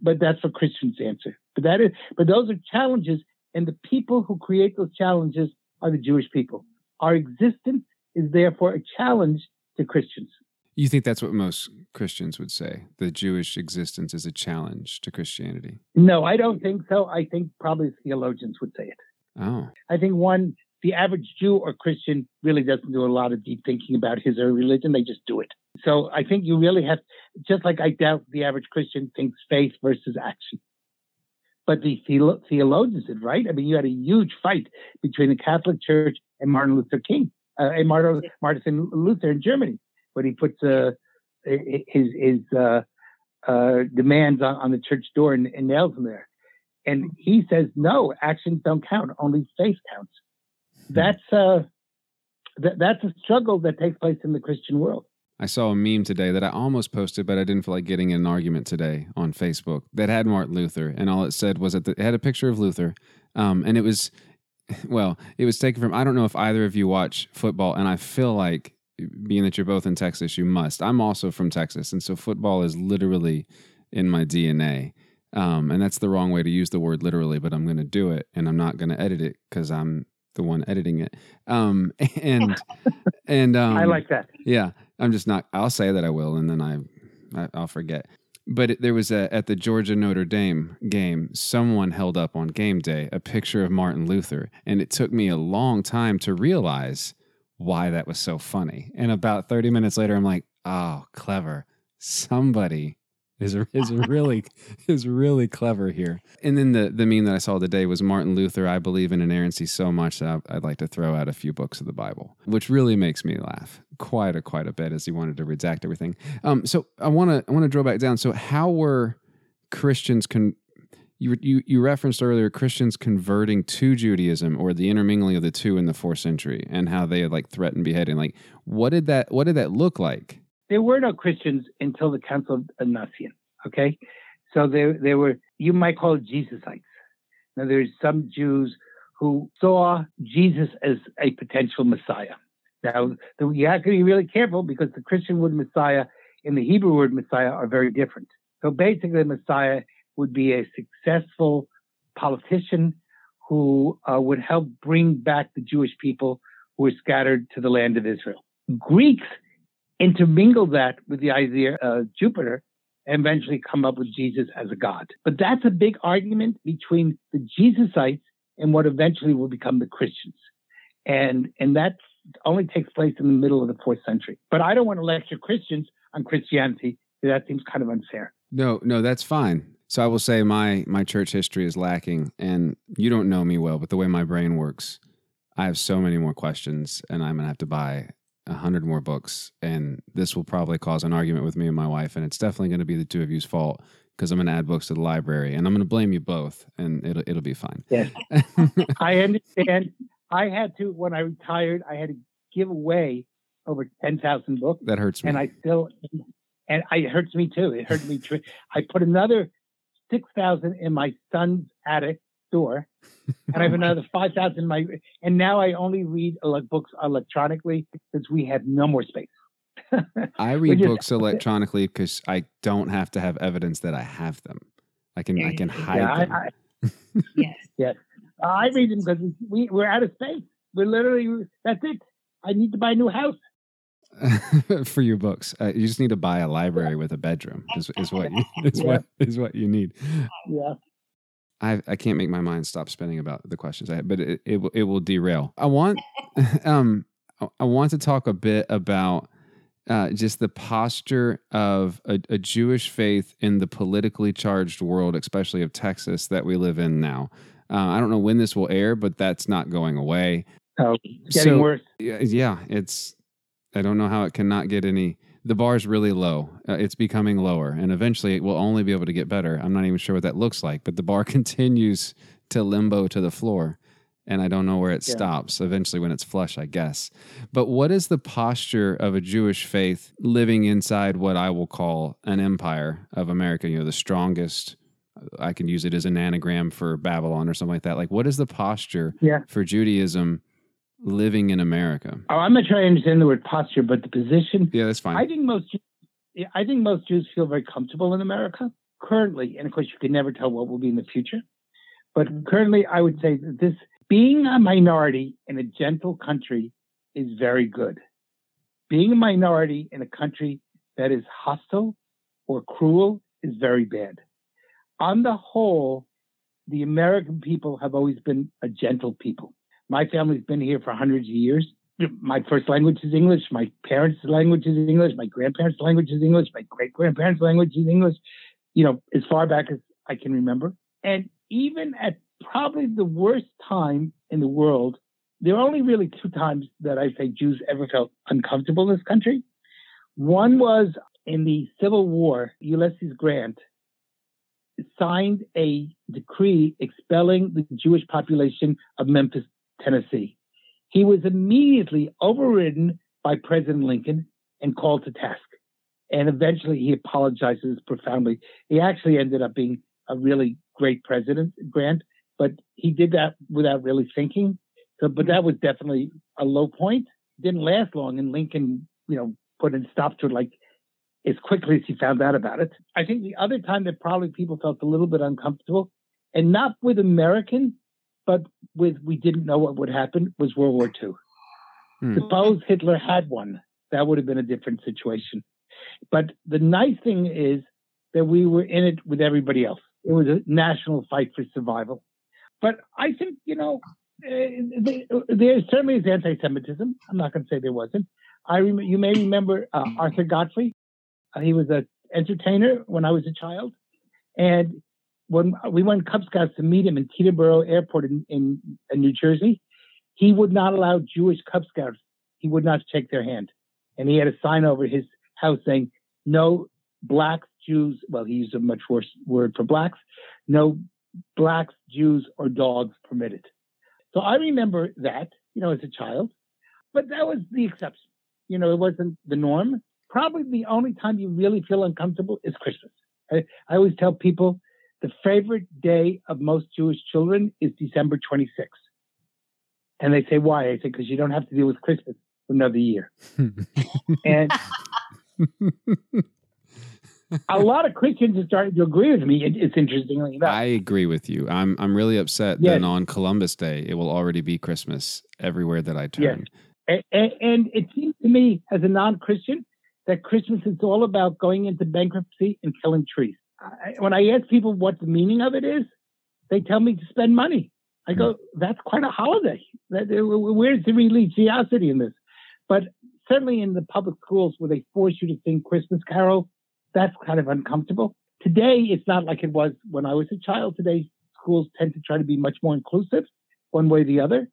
but that's for Christians to answer. But that is, but those are challenges. And the people who create those challenges are the Jewish people. Our existence is therefore a challenge to Christians. You think that's what most Christians would say? The Jewish existence is a challenge to Christianity? No, I don't think so. I think probably theologians would say it. Oh. I think one, the average Jew or Christian really doesn't do a lot of deep thinking about his or her religion. They just do it. So I think you really have, just like I doubt the average Christian thinks faith versus action. But the theologians did, right? I mean, you had a huge fight between the Catholic Church and Martin Luther King, uh, and Martin, Martin Luther in Germany but he puts uh, his his uh, uh, demands on, on, the church door and, and, nails them there. And he says, no, actions don't count. Only faith counts. That's uh, th- that's a struggle that takes place in the Christian world. I saw a meme today that I almost posted, but I didn't feel like getting in an argument today on Facebook that had Martin Luther, and all it said was that it had a picture of Luther, um, and it was, *laughs* well, it was taken from. I don't know if either of you watch football, and I feel like being that you're both in Texas, you must. I'm also from Texas, and so football is literally in my DNA. Um, and that's the wrong way to use the word literally, but I'm going to do it, and I'm not going to edit it because I'm the one editing it. Um, *laughs* and and *laughs* um, I like that. Yeah, I'm just not. I'll say that I will, and then I, I will forget. But it, there was a at the Georgia Notre Dame game, someone held up on game day a picture of Martin Luther, and it took me a long time to realize why that was so funny. And about 30 minutes later, I'm like, oh, clever. Somebody is *laughs* is really is really clever here. And then the the meme that I saw today was Martin Luther. I believe in inerrancy so much that I'd like to throw out a few books of the Bible, which really makes me laugh quite a quite a bit as he wanted to redact everything. Um, so I want to I want to drill back down. So how were Christians con- you, you you referenced earlier Christians converting to Judaism or the intermingling of the two in the fourth century and how they had like threatened beheading. Like, what did that what did that look like? There were no Christians until the Council of Nicaea. Okay, so there there were you might call it Jesusites. Now there's some Jews who saw Jesus as a potential Messiah. Now you have to be really careful because the Christian word Messiah and the Hebrew word Messiah are very different. So basically, Messiah would be a successful politician who uh, would help bring back the Jewish people who were scattered to the land of Israel. Greeks intermingled that with the idea of Jupiter and eventually come up with Jesus as a god. But that's a big argument between the Jesusites and what eventually will become the Christians. And, and that only takes place in the middle of the fourth century. But I don't want to lecture Christians on Christianity. That seems kind of unfair. No, no, that's fine. So I will say my my church history is lacking, and you don't know me well, but the way my brain works, I have so many more questions, and I'm gonna have to buy a hundred more books, and this will probably cause an argument with me and my wife, and it's definitely going to be the two of you's fault because I'm going to add books to the library, and I'm going to blame you both, and it'll it'll be fine. Yes, *laughs* I understand. I had to when I retired, I had to give away over ten thousand books. That hurts me, and I still, and it hurts me too. It hurt me. I put another six thousand in my son's attic door, and I have *laughs* another five thousand in my. And now I only read books electronically since we have no more space. *laughs* I read just, books electronically because I don't have to have evidence that I have them. I can I can hide yeah, them. I, I, *laughs* yes, yes. I read them because we we're out of space. We're literally that's it. I need to buy a new house. for your books. Uh, you just need to buy a library with a bedroom. Is, is what you, is yeah. what is what you need. Yeah. I I can't make my mind stop spinning about the questions I have, but it it, it will derail. I want *laughs* um I want to talk a bit about uh, just the posture of a, a, Jewish faith in the politically charged world, especially of Texas that we live in now. Uh, I don't know when this will air, but that's not going away. Oh, getting so, worse. Yeah, it's. I don't know how it cannot get any. The bar is really low. Uh, it's becoming lower, and eventually it will only be able to get better. I'm not even sure what that looks like, but the bar *laughs* continues to limbo to the floor and I don't know where it yeah. stops. Eventually, when it's flush, I guess. But what is the posture of a Jewish faith living inside what I will call an empire of America? You know, the strongest. I can use it as an anagram for Babylon or something like that. Like, what is the posture yeah. for Judaism living in America? Oh, I'm not sure I understand the word posture, but the position. Yeah, that's fine. I think most. I think most Jews feel very comfortable in America currently, and of course, you can never tell what will be in the future. But currently, I would say that this being a minority in a gentle country is very good. Being a minority in a country that is hostile or cruel is very bad. On the whole, the American people have always been a gentle people. My family's been here for hundreds of years. My first language is English. My parents' language is English. My grandparents' language is English. My great grandparents' language is English. You know, as far back as I can remember. And even at probably the worst time in the world. There are only really two times that I say Jews ever felt uncomfortable in this country. One was in the Civil War, Ulysses Grant signed a decree expelling the Jewish population of Memphis, Tennessee. He was immediately overridden by President Lincoln and called to task. And eventually he apologizes profoundly. He actually ended up being a really great president, Grant, but he did that without really thinking. So, but that was definitely a low point. Didn't last long, and Lincoln, you know, put a stop to it like as quickly as he found out about it. I think the other time that probably people felt a little bit uncomfortable, and not with American, but with we didn't know what would happen, was World War II. Hmm. Suppose Hitler had won, that would have been a different situation. But the nice thing is that we were in it with everybody else. It was a national fight for survival. But I think, you know, uh, there certainly is anti-Semitism. I'm not going to say there wasn't. I rem- you may remember uh, Arthur Godfrey. Uh, he was an entertainer when I was a child, and when we went Cub Scouts to meet him in Teterboro Airport in, in, in New Jersey, he would not allow Jewish Cub Scouts. He would not shake their hand, and he had a sign over his house saying, "No blacks, Jews." Well, he used a much worse word for blacks. No blacks, Jews, or dogs permitted. So I remember that, you know, as a child, but that was the exception. You know, it wasn't the norm. Probably the only time you really feel uncomfortable is Christmas. I, I always tell people the favorite day of most Jewish children is December 26th. And they say, why? I say, because you don't have to deal with Christmas for another year. *laughs* and a lot of Christians are starting to agree with me. It, it's interestingly enough. I agree with you. I'm I'm really upset yes. that on Columbus Day it will already be Christmas everywhere that I turn. Yes. And, and it seems to me, as a non-Christian, that Christmas is all about going into bankruptcy and killing trees. I, when I ask people what the meaning of it is, they tell me to spend money. I go, hmm. that's quite a holiday. Where's the religiosity in this? But certainly in the public schools where they force you to sing Christmas Carol, that's kind of uncomfortable. Today, it's not like it was when I was a child. Today, schools tend to try to be much more inclusive, one way or the other.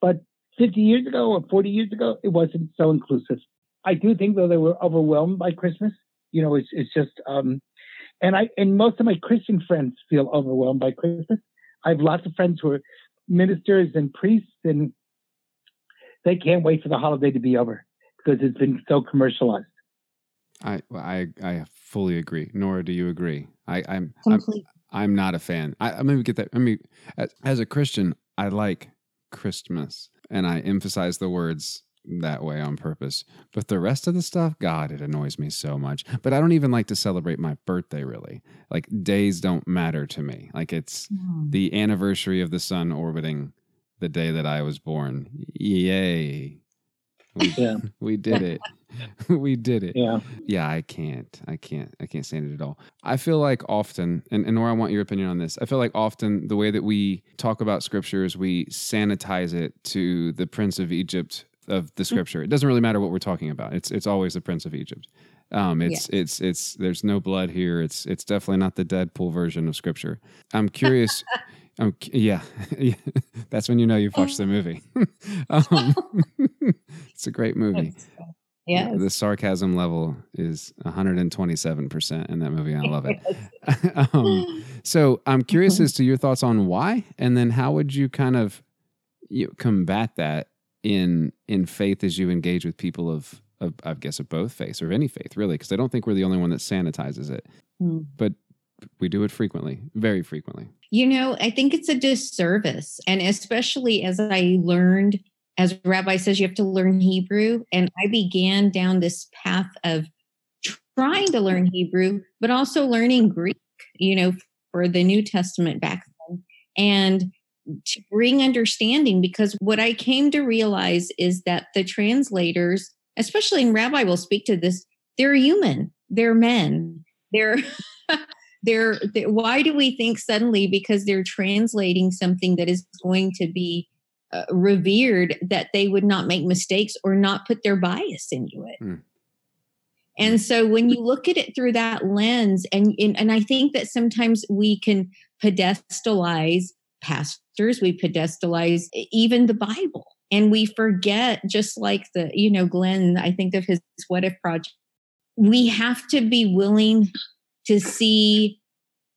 But 50 years ago or 40 years ago, it wasn't so inclusive. I do think, though, they were overwhelmed by Christmas. You know, it's, it's just, um, and I, and most of my Christian friends feel overwhelmed by Christmas. I have lots of friends who are ministers and priests, and they can't wait for the holiday to be over because it's been so commercialized. I I I fully agree. Nora, do you agree? I, I'm I'm, I'm not a fan. I, I maybe get that. I mean, as, as a Christian, I like Christmas, and I emphasize the words that way on purpose. But the rest of the stuff, God, it annoys me so much. But I don't even like to celebrate my birthday really. Like days don't matter to me. Like it's mm. the anniversary of the sun orbiting the day that I was born. Yay. We, *laughs* yeah. *laughs* we did it. *laughs* we did it. Yeah. Yeah, I can't. I can't. I can't stand it at all. I feel like often, and, and Nora, I want your opinion on this. I feel like often the way that we talk about scriptures, we sanitize it to the Prince of Egypt of the scripture. It doesn't really matter what we're talking about. It's it's always the Prince of Egypt. Um, it's it's it's there's no blood here. It's it's definitely not the Deadpool version of scripture. I'm curious. *laughs* Um, yeah, *laughs* yeah, that's when you know you've watched the *laughs* movie. um, it's a great movie. Yeah. The sarcasm level is 127% in that movie. I love it. um, so I'm curious as to your thoughts on why, and then how would you kind of you know, combat that in in faith as you engage with people of, of I guess of both faiths or of any faith really, because I don't think we're the only one that sanitizes it, Hmm. but we do it frequently, very frequently. You know, I think it's a disservice. And especially as I learned, as Rabbi says, you have to learn Hebrew. And I began down this path of trying to learn Hebrew, but also learning Greek, you know, for the New Testament back then. And to bring understanding, because what I came to realize is that the translators, especially in Rabbi will speak to this, they're human, they're men, they're *laughs* they're, they why do we think suddenly because they're translating something that is going to be uh, revered that they would not make mistakes or not put their bias into it Hmm. and so when you look at it through that lens and, and and i think that sometimes we can pedestalize pastors we pedestalize even the bible. And we forget just like the you know glenn i think of his what if project we have to be willing to see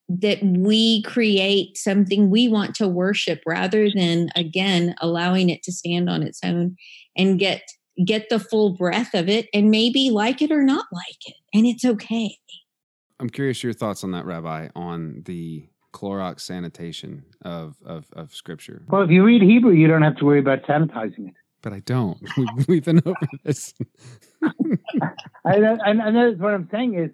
that we create something we want to worship rather than again allowing it to stand on its own and get get the full breath of it and maybe like it or not like it. And it's okay. I'm curious your thoughts on that, Rabbi, on the Clorox sanitation of, of, of scripture. Well, if you read Hebrew, you don't have to worry about sanitizing it. But I don't. *laughs* We, we've been over this. *laughs* And, and, and that's what I'm saying is,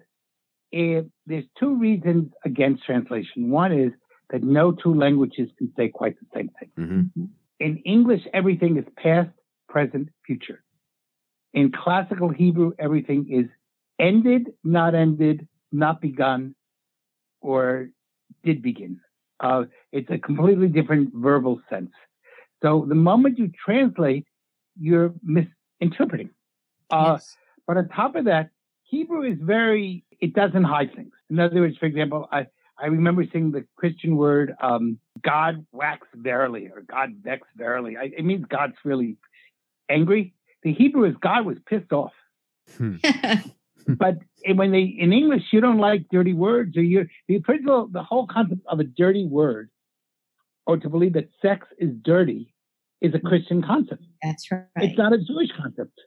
if there's two reasons against translation. One is that no two languages can say quite the same thing. hmm In English, everything is past, present, future. In classical Hebrew, everything is ended, not ended, not begun, or did begin. Uh, it's a completely different verbal sense. So the moment you translate, you're misinterpreting. Uh, Yes. But on top of that, Hebrew is very, it doesn't hide things. In other words, for example, I, I remember seeing the Christian word, um, God wax verily, or God vex verily. I, it means God's really angry. The Hebrew is God was pissed off. *laughs* *laughs* *laughs* But eh, when they, in English, you don't like dirty words, or you, the principle, the whole concept of a dirty word, or to believe that sex is dirty, is a mm. Christian concept. that's right It's not a Jewish concept.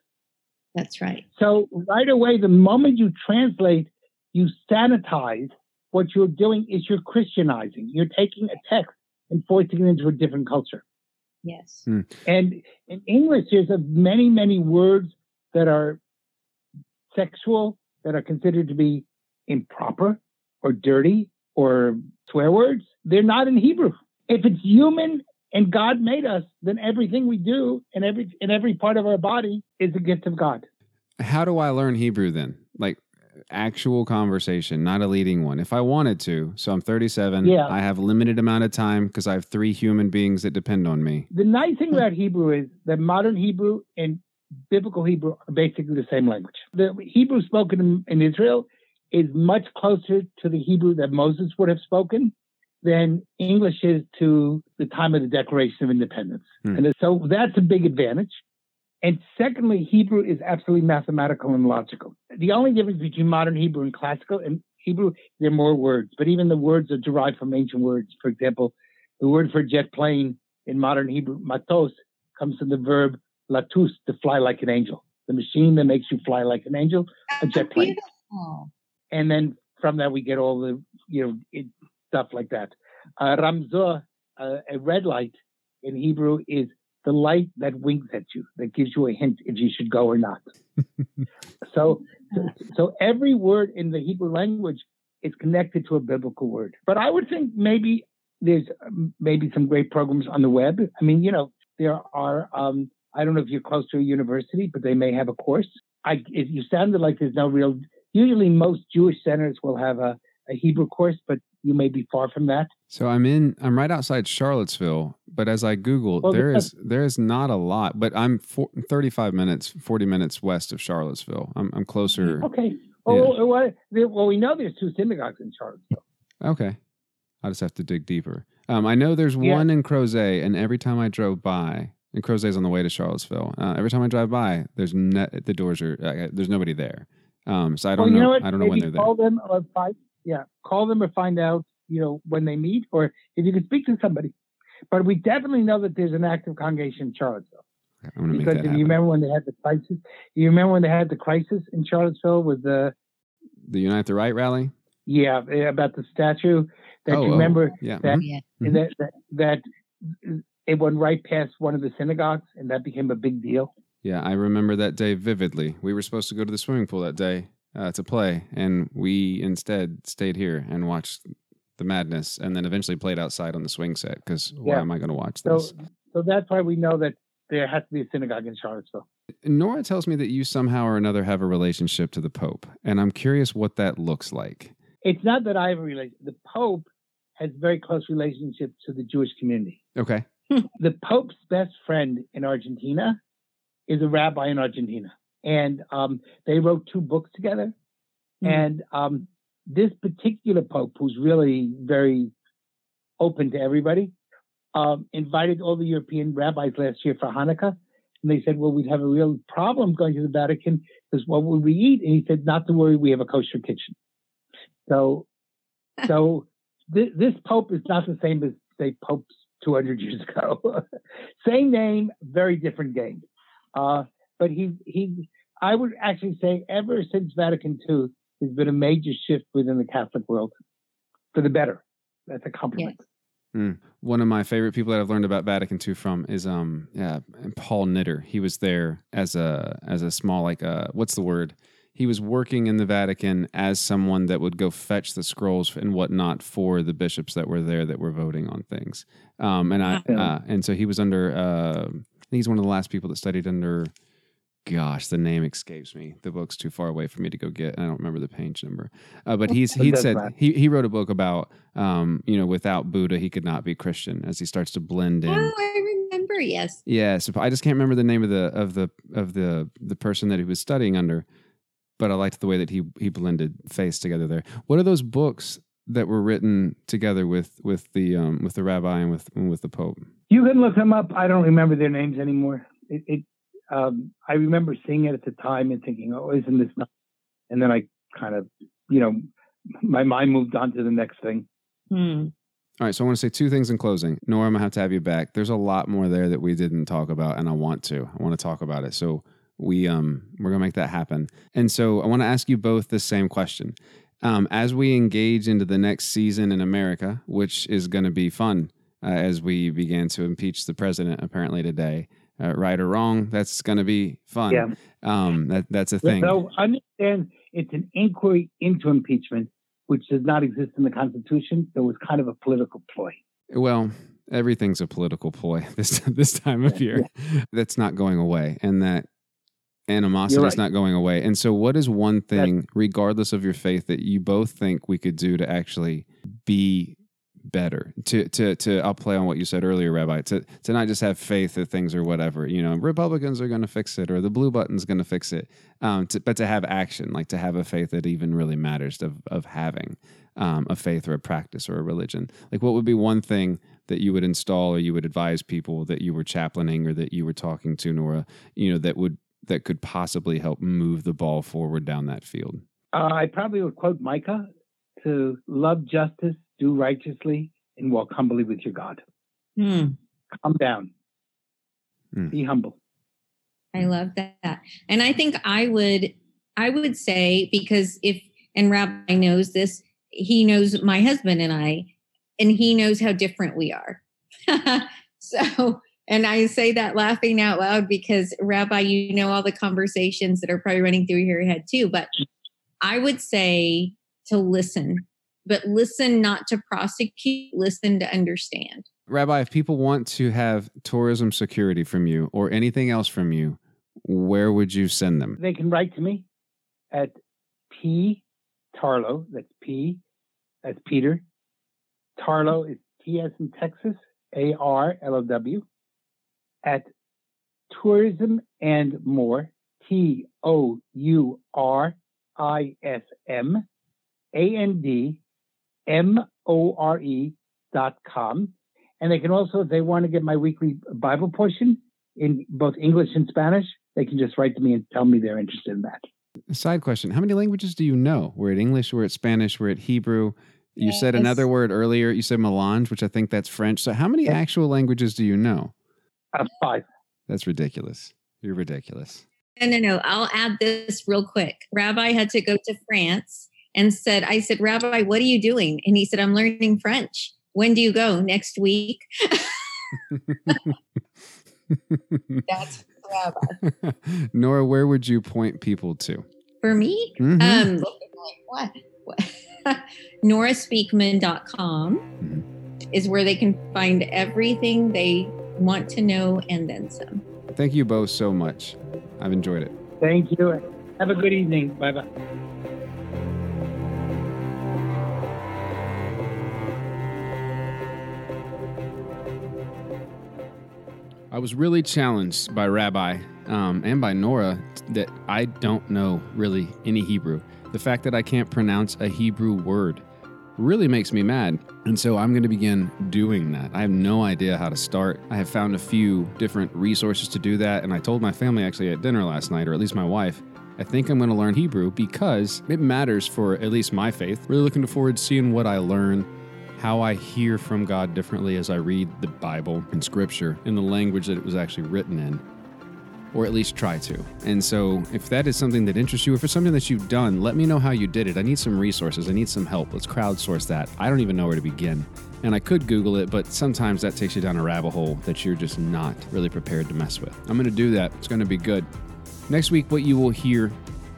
that's right So right away, the moment you translate, you sanitize. What you're doing is you're Christianizing. You're taking a text and forcing it into a different culture. yes hmm. And in English, there's a many, many words that are sexual, that are considered to be improper or dirty or swear words. They're not in Hebrew. If it's human and God made us, then everything we do and every in every part of our body is a gift of God. How do I learn Hebrew then? Like actual conversation, not a leading one. If I wanted to, so I'm 37. Yeah. I have limited amount of time because I have three human beings that depend on me. The nice thing hmm. about Hebrew is that modern Hebrew and biblical Hebrew are basically the same language. The Hebrew spoken in, in Israel is much closer to the Hebrew that Moses would have spoken than English is to the time of the Declaration of Independence. Hmm. And so that's a big advantage. And secondly, Hebrew is absolutely mathematical and logical. The only difference between modern Hebrew and classical and Hebrew, there are more words, but even the words are derived from ancient words. For example, the word for jet plane in modern Hebrew, matos, comes from the verb latus, to fly like an angel. The machine that makes you fly like an angel, a jet plane. Beautiful. And then from that we get all the you know it, stuff like that. Uh, Ramzor, uh, a red light in Hebrew, is the light that winks at you, that gives you a hint if you should go or not. *laughs* so, so, every word in the Hebrew language is connected to a biblical word. But I would think maybe there's maybe some great programs on the web. I mean, you know, there are. Um, I don't know if you're close to a university, but they may have a course I, it, you sounded like there's no real. Usually, most Jewish centers will have a, a Hebrew course, but you may be far from that. So I'm in. I'm right outside Charlottesville, but as I Google, Well, there is there is not a lot. But I'm four, 35 minutes, 40 minutes west of Charlottesville. I'm I'm closer. Okay. Well, well, well, we know there's two synagogues in Charlottesville. Okay, I just have to dig deeper. Um, I know there's Yeah. one in Crozet, and every time I drove by, and Crozet's on the way to Charlottesville. Uh, every time I drive by, there's ne- the doors are uh, there's nobody there. Um, so I don't well, you know. know? I don't know when they're there. call them or find. Yeah, call them or find out. You know when they meet, or if you can speak to somebody. But we definitely know that there's an active congregation in Charlottesville I'm gonna make because that if you remember when they had the crisis, you remember when they had the crisis in Charlottesville with the The Unite the Right rally. yeah about the statue that oh, you oh, remember yeah. that- mhm. Yeah. Mhm. that, that that it went right past one of the synagogues, and that became a big deal. Yeah, I remember that day vividly. We were supposed to go to the swimming pool that day uh, to play, and we instead stayed here and watched the madness, and then eventually played outside on the swing set. Because why Yeah. am I going to watch this? so so that's why we know that there has to be a synagogue in Charlottesville. Nora tells me that you somehow or another have a relationship to the Pope, and I'm curious what that looks like. It's not that I have a relationship. The Pope has very close relationship to the Jewish community. Okay. The Pope's best friend in Argentina is a rabbi in Argentina, and um, they wrote two books together. Hmm. And um, this particular Pope, who's really very open to everybody, um, invited all the European rabbis last year for Hanukkah. And they said, well, we'd have a real problem going to the Vatican because what would we eat? And he said, not to worry, we have a kosher kitchen. So, *laughs* so th- this Pope is not the same as, say, popes 200 years ago. *laughs* same name, very different game. Uh, but he, he, I would actually say ever since Vatican II, there's been a major shift within the Catholic world for the better. That's a compliment. One of my favorite people that I've learned about Vatican II from is um yeah Paul Knitter. He was there as a as a small like uh what's the word? He was working in the Vatican as someone that would go fetch the scrolls and whatnot for the bishops that were there that were voting on things. Um and I Yeah. uh, and so he was under uh, he's one of the last people that studied under gosh the name escapes me the book's too far away for me to go get and i don't remember the page number uh, but he's he said matter. he, he wrote a book about um you know without buddha he could not be christian as he starts to blend in Oh, I remember. Yes. yeah so i just can't remember the name of the of the of the the person that he was studying under but i liked the way that he he blended faiths together there what are those books that were written together with with the um with the rabbi and with and with the pope You can look them up. I don't remember their names anymore. It, it um, I remember seeing it at the time and thinking, "Oh, isn't this?" Nice? And then I kind of, you know, my mind moved on to the next thing. Hmm. All right, so I want to say two things in closing. Nora, I'm gonna have to have you back. There's a lot more there that we didn't talk about, and I want to. I want to talk about it. So we um we're gonna make that happen. And so I want to ask you both the same question. Um, as we engage into the next season in America, which is going to be fun, uh, as we began to impeach the president apparently today, uh, right or wrong, that's going to be fun. Yeah. Um, that that's a thing. So understand it's an inquiry into impeachment, which does not exist in the Constitution. So it's kind of a political ploy. Well, everything's a political ploy *laughs* this this time of year. That's not going away, and that animosity is right. not going away. And so, what is one thing, regardless of your faith, that you both think we could do to actually be better? To to to I'll play on what you said earlier, Rabbi. To to not just have faith that things are whatever. You know, Republicans are going to fix it, or the blue button's going to fix it. Um, to, but to have action, like to have a faith that even really matters. Of of having um, a faith or a practice or a religion. Like, what would be one thing that you would install or you would advise people that you were chaplaining or that you were talking to, Nora? You know, that would that could possibly help move the ball forward down that field. Uh, I probably would quote Micah to love justice, do righteously, and walk humbly with your God. Hmm. Calm down. Hmm. Be humble. I love that. And I think I would I would say because if and Rabbi knows this, he knows my husband and I, and he knows how different we are. *laughs* so and I say that laughing out loud because Rabbi, you know all the conversations that are probably running through your head too. But I would say to listen, but listen not to prosecute, listen to understand. Rabbi, if people want to have tourism security from you or anything else from you, where would you send them? They can write to me at P Tarlow. That's P. That's Peter. Tarlow is T S in Texas. A R L O W. At Tourism and More. T O U R I S M A N D M O R E dot com. And they can also, if they want to get my weekly Bible portion in both English and Spanish, they can just write to me and tell me they're interested in that. Side question How many languages do you know? We're at English, we're at Spanish, we're at Hebrew. You yes. said another word earlier. You said melange, which I think that's French. So, how many actual languages do you know? Uh, five. That's ridiculous. You're ridiculous. No, no, no. I'll add this real quick. Rabbi had to go to France and said, I said, Rabbi, what are you doing? And he said, I'm learning French. When do you go? Next week? *laughs* That's Rabbi. Nora, where would you point people to? For me? Mm-hmm. Um, what? what? *laughs* NoraSpeakman.com mm-hmm. is where they can find everything they want to know and then some. Thank you both so much. I've enjoyed it. Thank you. Have a good evening. Bye bye. I was really challenged by Rabbi um, and by Nora that I don't know really any Hebrew. The fact that I can't pronounce a Hebrew word really makes me mad. And so I'm going to begin doing that. I have no idea how to start. I have found a few different resources to do that. And I told my family actually at dinner last night, or at least my wife, I think I'm going to learn Hebrew because it matters for at least my faith. Really looking forward to seeing what I learn how I hear from God differently as I read the Bible and Scripture in the language that it was actually written in, or at least try to. And so, if that is something that interests you, or for something that you've done, let me know how you did it. I need some resources, I need some help. Let's crowdsource that. I don't even know where to begin. And I could Google it, but sometimes that takes you down a rabbit hole that you're just not really prepared to mess with. I'm going to do that. It's going to be good. Next week, what you will hear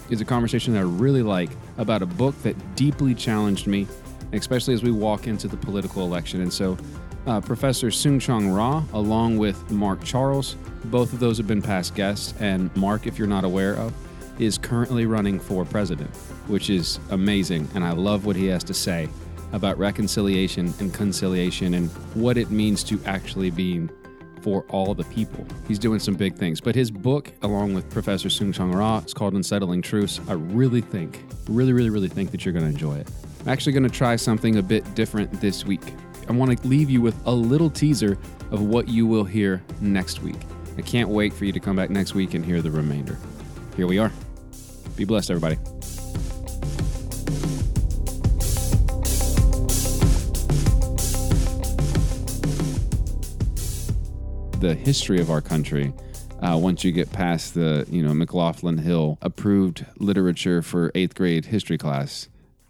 is a conversation that I really like about a book that deeply challenged me especially as we walk into the political election. And so, uh, Professor Soong-Chan Rah, along with Mark Charles, both of those have been past guests. And Mark, if you're not aware of, is currently running for president, which is amazing. And I love what he has to say about reconciliation and conciliation and what it means to actually being for all the people. He's doing some big things. But his book, along with Professor Soong-Chan Rah, it's called Unsettling Truths. I really think, really, really, really think that you're going to enjoy it. I'm actually going to try something a bit different this week. I want to leave you with a little teaser of what you will hear next week. I can't wait for you to come back next week and hear the remainder. Here we are. Be blessed, everybody. The history of our country uh, once you get past the you know McLaughlin Hill approved literature for eighth grade history class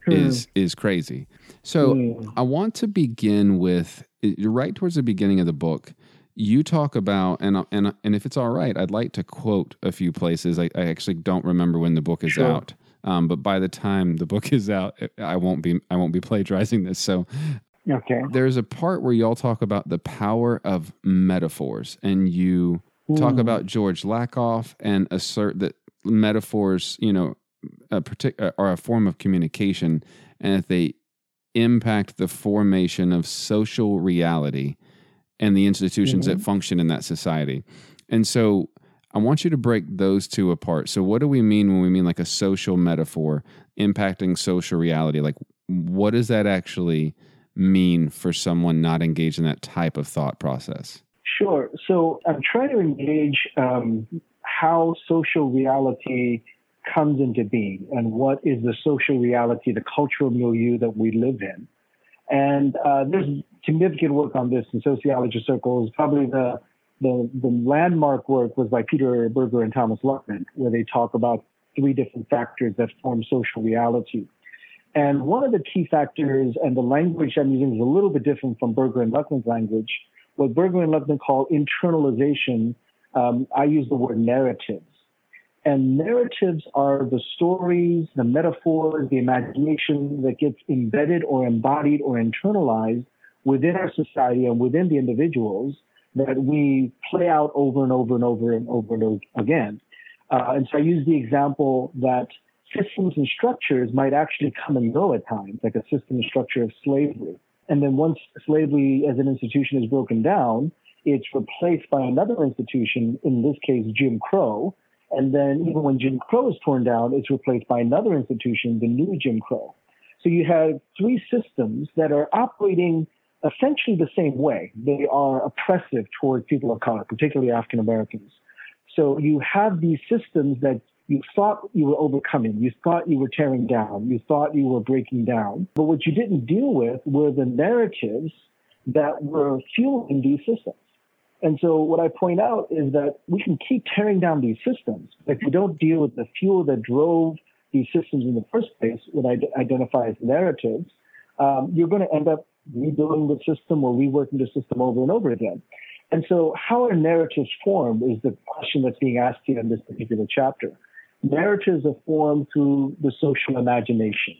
is is crazy. So mm. I want to begin with right towards the beginning of the book. You talk about and and and if it's all right, I'd like to quote a few places. I, I actually don't remember when the book is sure. out, um, but by the time the book is out, I won't be I won't be plagiarizing this. So okay, there's a part where y'all talk about the power of metaphors, and you mm. talk about George Lakoff and assert that metaphors, you know, a partic- uh, are a form of communication and that they impact the formation of social reality and the institutions mm-hmm. that function in that society. And so I want you to break those two apart. So what do we mean when we mean like a social metaphor impacting social reality? Like what does that actually mean for someone not engaged in that type of thought process? Sure. So I'm trying to engage um, how social reality comes into being and what is the social reality, the cultural milieu that we live in. And uh, there's significant work on this in sociology circles. Probably the, the, the landmark work was by Peter Berger and Thomas Luckmann, where they talk about three different factors that form social reality. And one of the key factors, and the language I'm using is a little bit different from Berger and Luckmann's language, what Berger and Luckmann call internalization, um, I use the word narratives. And narratives are the stories, the metaphors, the imagination that gets embedded or embodied or internalized within our society and within the individuals that we play out over and over and over and over and over again. Uh, and so I use the example that systems and structures might actually come and go at times, like a system and structure of slavery. And then once slavery as an institution is broken down, it's replaced by another institution, in this case, Jim Crow. And then even when Jim Crow is torn down, it's replaced by another institution, the new Jim Crow. So you have three systems that are operating essentially the same way. They are oppressive toward people of color, particularly African Americans. So you have these systems that you thought you were overcoming, you thought you were tearing down, you thought you were breaking down. But what you didn't deal with were the narratives that were fueling these systems. And so what I point out is that we can keep tearing down these systems. If we don't deal with the fuel that drove these systems in the first place, what I identify as narratives, um, you're going to end up rebuilding the system or reworking the system over and over again. And so, how are narratives formed is the question that's being asked here in this particular chapter. Narratives are formed through the social imagination.